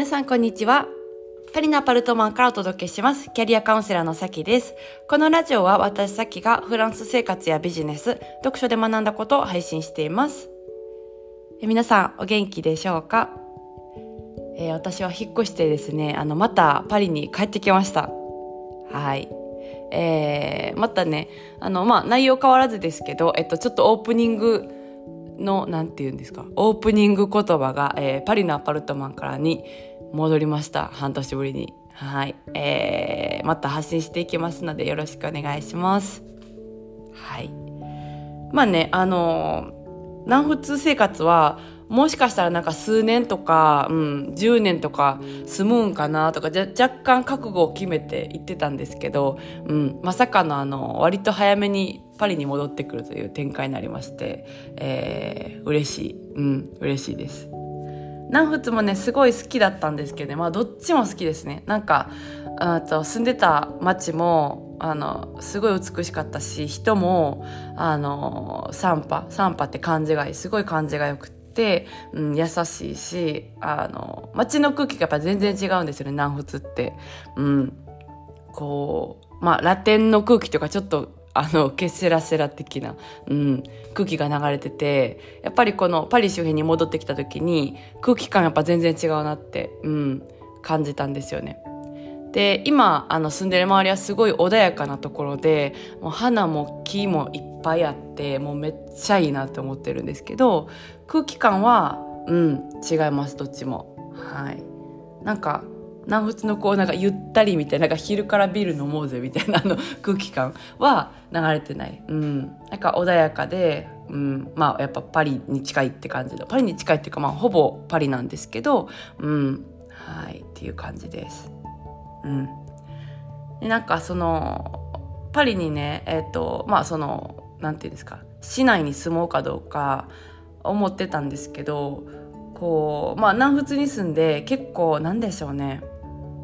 皆さんこんにちは。パリのアパルトマンからお届けします。キャリアカウンセラーのさきです。このラジオは私さきがフランス生活やビジネス、読書で学んだことを配信しています。え皆さんお元気でしょうか、えー、私は引っ越してですね、あの、またパリに帰ってきました。はい。えー、またね、あの、まあ、内容変わらずですけど、えっと、ちょっとオープニングの、なんて言うんですか、オープニング言葉が、えー、パリのアパルトマンからに戻りました。半年ぶりに。はい。えー、また発信していきますのでよろしくお願いします。はい。まあね、あのー、南仏生活は、もしかしたらなんか数年とか、うん、10年とか住むんかなとか、じゃ若干覚悟を決めて言ってたんですけど、うん、まさかのあの、割と早めにパリに戻ってくるという展開になりまして、えー、嬉しい。うん、嬉しいです。南仏もね、すごい好きだったんですけどね、まあどっちも好きですね。なんか、あと住んでた町も、あの、すごい美しかったし、人も、あの、サンパ、サンパって感じがいい、すごい感じが良くて、、うん、優しいしあの街の空気がやっぱ全然違うんですよね南仏って。うん、こうまあラテンの空気とかちょっとあのケセラセラ的な、うん、空気が流れててやっぱりこのパリ周辺に戻ってきた時に空気感やっぱ全然違うなって、うん、感じたんですよね。で今あの住んでる周りはすごい穏やかなところでもう花も木もいっぱいあってもうめっちゃいいなって思ってるんですけど空気感はうん違いますどっちも。はい。なんか南仏のこうなんかゆったりみたいななんか昼からビール飲もうぜみたいなあの空気感は流れてない。うん。なんか穏やかでうん、まあやっぱパリに近いって感じでパリに近いっていうかまあほぼパリなんですけどうん。はい。っていう感じです。うん。でなんかそのパリにねえっ、ー、とまあそのなんていうんですか市内に住もうかどうか思ってたんですけどこうまあ南仏に住んで結構なんでしょうね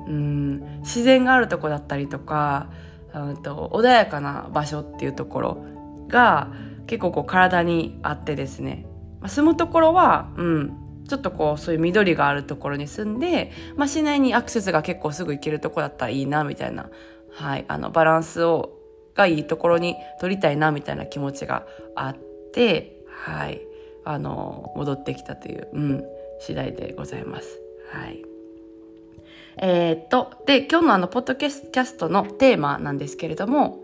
うん自然があるとこだったりとかうんと穏やかな場所っていうところが結構こう体にあってですね。住むところは、うん、ちょっとこうそういう緑があるところに住んで、まあ、市内にアクセスが結構すぐ行けるとこだったらいいなみたいな、はい、あのバランスをがいいところに取りたいなみたいな気持ちがあってはい。あの戻ってきたという、うん、次第でございます。はい。えー、っと、で、今日のあの、ポッドキャストのテーマなんですけれども、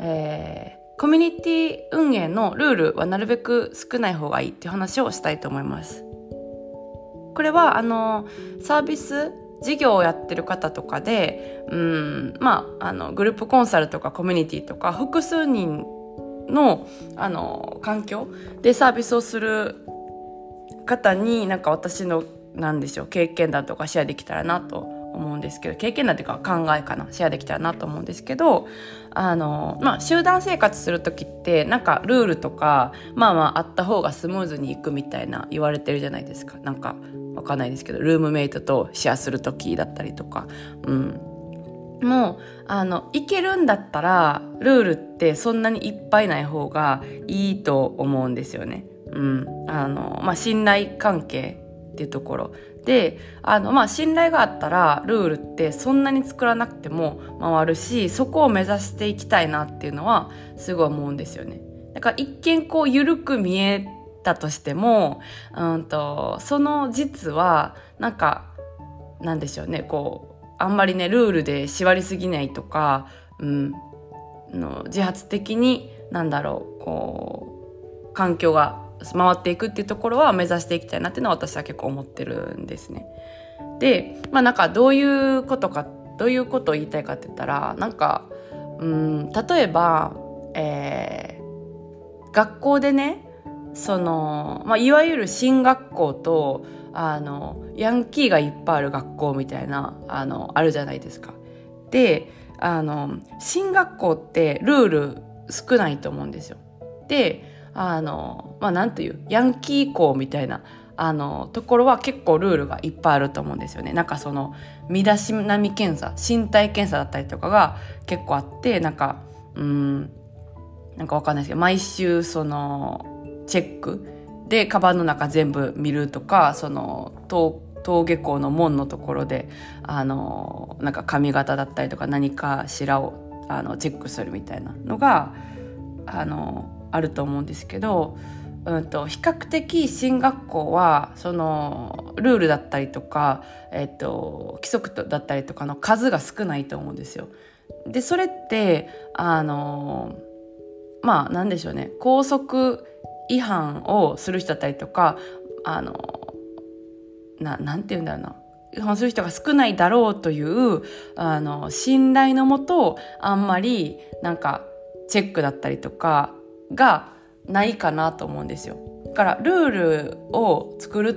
えー、コミュニティ運営のルールはなるべく少ない方がいいっていう話をしたいと思います。これは、あの、サービス事業をやってる方とかで、うん、まあ、あの、グループコンサルとかコミュニティとか、複数人のあの環境でサービスをする方になんか私の何でしょう経験談とかシェアできたらなと思うんですけど経験談っていうか考えかなシェアできたらなと思うんですけどあの、まあ、集団生活する時ってなんかルールとかまあまああった方がスムーズにいくみたいな言われてるじゃないですか。なんかわかんないですけどルームメイトとシェアする時だったりとか、うん、もうあのいけるんだったらルールってそんなにいっぱいない方がいいと思うんですよね。うん。あのまあ、信頼関係っていうところであの、まあ、信頼があったらルールってそんなに作らなくても回るしそこを目指していきたいなっていうのはすごい思うんですよね。だから一見こう緩く見えたとしても、うんと、その実はなんかなんでしょうねこうあんまりねルールで縛りすぎないとか、うん、の自発的になんだろうこう環境が回っていくっていうところは目指していきたいなっていうのは私は結構思ってるんですね。でまあなんかどういうことかどういうことを言いたいかって言ったらなんかうん例えば、えー、学校でねその、まあ、いわゆる進学校とあのヤンキーがいっぱいある学校みたいなあのあるじゃないですか。であの進学校ってルール少ないと思うんですよ。であのまあなんていうヤンキー校みたいなあのところは結構ルールがいっぱいあると思うんですよね。なんかその身だしなみ検査身体検査だったりとかが結構あってなんかうんなんかわかんないですけど毎週そのチェックでカバンの中全部見るとかその登登下校の門のところであのなんか髪型だったりとか何かしらをあのチェックするみたいなのがあのあると思うんですけど、うんと、比較的進学校はそのルールだったりとか、えっと、規則だったりとかの数が少ないと思うんですよ。でそれってあのまあ何でしょうね校則違反をする人だったりとかあのななんて言うんだろうな違反する人が少ないだろうというあの信頼のもとあんまりなんかチェックだったりとかがないかなと思うんですよ。だからルールを作る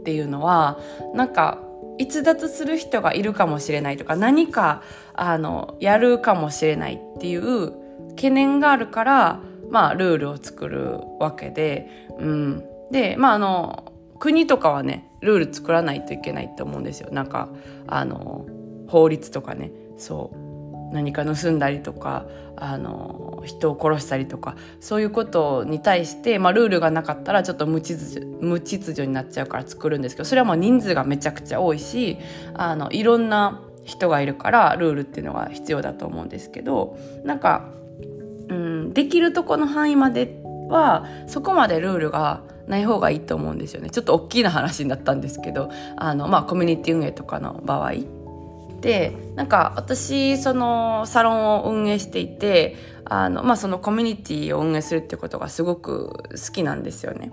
っていうのはなんか逸脱する人がいるかもしれないとか何かあのやるかもしれないっていう懸念があるからまあルールを作るわけで、うん、でまああの国とかはねルール作らないといけないと思うんですよ。なんかあの法律とかね。そう。何か盗んだりとかあの人を殺したりとかそういうことに対して、まあ、ルールがなかったらちょっと無秩序無秩序になっちゃうから作るんですけどそれはもう人数がめちゃくちゃ多いしあのいろんな人がいるからルールっていうのが必要だと思うんですけどなんか、うん、できるとこの範囲まではそこまでルールがない方がいいと思うんですよね。ちょっと大きな話になったんですけどあの、まあ、コミュニティ運営とかの場合。でなんか私そのサロンを運営していてあの、まあ、そのコミュニティを運営するってことがすごく好きなんですよね。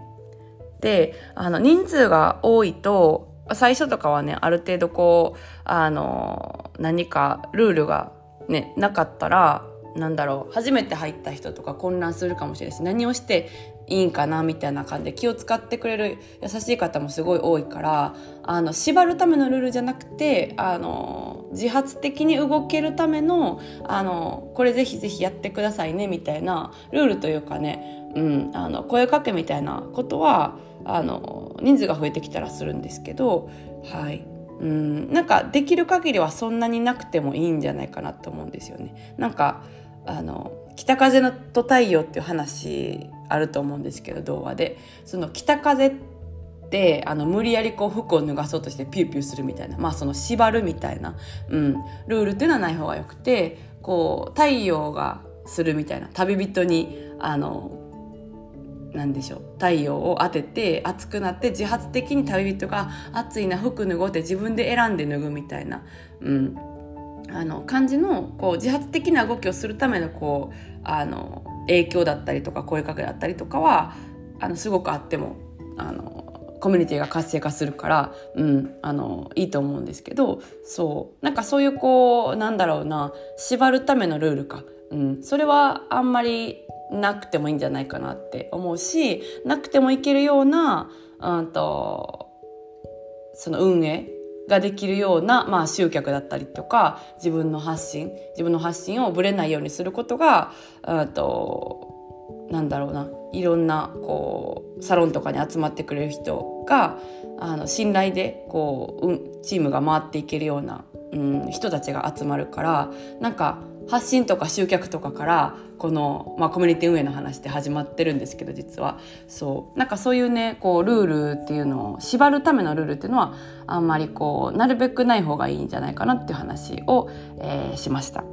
であの人数が多いと最初とかはねある程度こうあの何かルールが、ね、なかったらなんだろう初めて入った人とか混乱するかもしれないし何をしていいんかなみたいな感じで気を使ってくれる優しい方もすごい多いからあの縛るためのルールじゃなくてあの自発的に動けるためのあのこれぜひぜひやってくださいねみたいなルールというかね、うん、あの声かけみたいなことはあの人数が増えてきたらするんですけどはいうん、なんかできる限りはそんなになくてもいいんじゃないかなと思うんですよね。なんかあの北風のと太陽っていう話あると思うんですけど童話で。その北風ってあの無理やりこう服を脱がそうとしてピューピューするみたいな。まあその縛るみたいな、うん、ルールっていうのはない方がよくてこう太陽がするみたいな。旅人にあのなんでしょう。太陽を当てて暑くなって自発的に旅人が「暑いな服脱ごう」って自分で選んで脱ぐみたいな、うん、あの感じのこう自発的な動きをするためのこうあの影響だったりとか声かけだったりとかはあのすごくあってもあのコミュニティが活性化するから、うん、あのいいと思うんですけどそうなんかそういうこうなんだろうな縛るためのルールか、うん、それはあんまりなくてもいいんじゃないかなって思うしなくてもいけるような、うんとその運営ができるような、まあ、集客だったりとか自分の発信自分の発信をぶれないようにすることがとなんだろうないろんなこうサロンとかに集まってくれる人があの信頼でこう、うん、チームが回っていけるような、うん、人たちが集まるからなんか発信とか集客とかからこの、まあ、コミュニティ運営の話って始まってるんですけど実は。そう。なんかそういうねこうルールっていうのを縛るためのルールっていうのはあんまりこうなるべくない方がいいんじゃないかなっていう話を、えー、しました。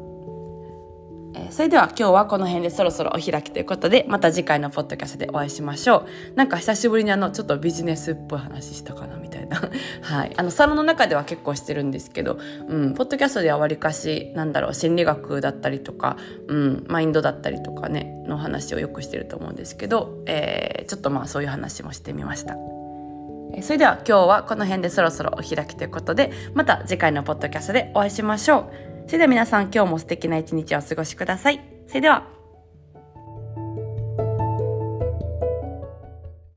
えそれでは今日はこの辺でそろそろお開きということでまた次回のポッドキャストでお会いしましょう。なんか久しぶりにあのちょっとビジネスっぽい話したかなみたいな。な はいあのサロンの中では結構してるんですけどうんポッドキャストではわりかしなんだろう心理学だったりとかうんマインドだったりとかねの話をよくしてると思うんですけど、えー、ちょっとまあそういう話もしてみました。それでは今日はこの辺でそろそろお開きということでまた次回のポッドキャストでお会いしましょう。それでは皆さん今日も素敵な一日をお過ごしください。それでは。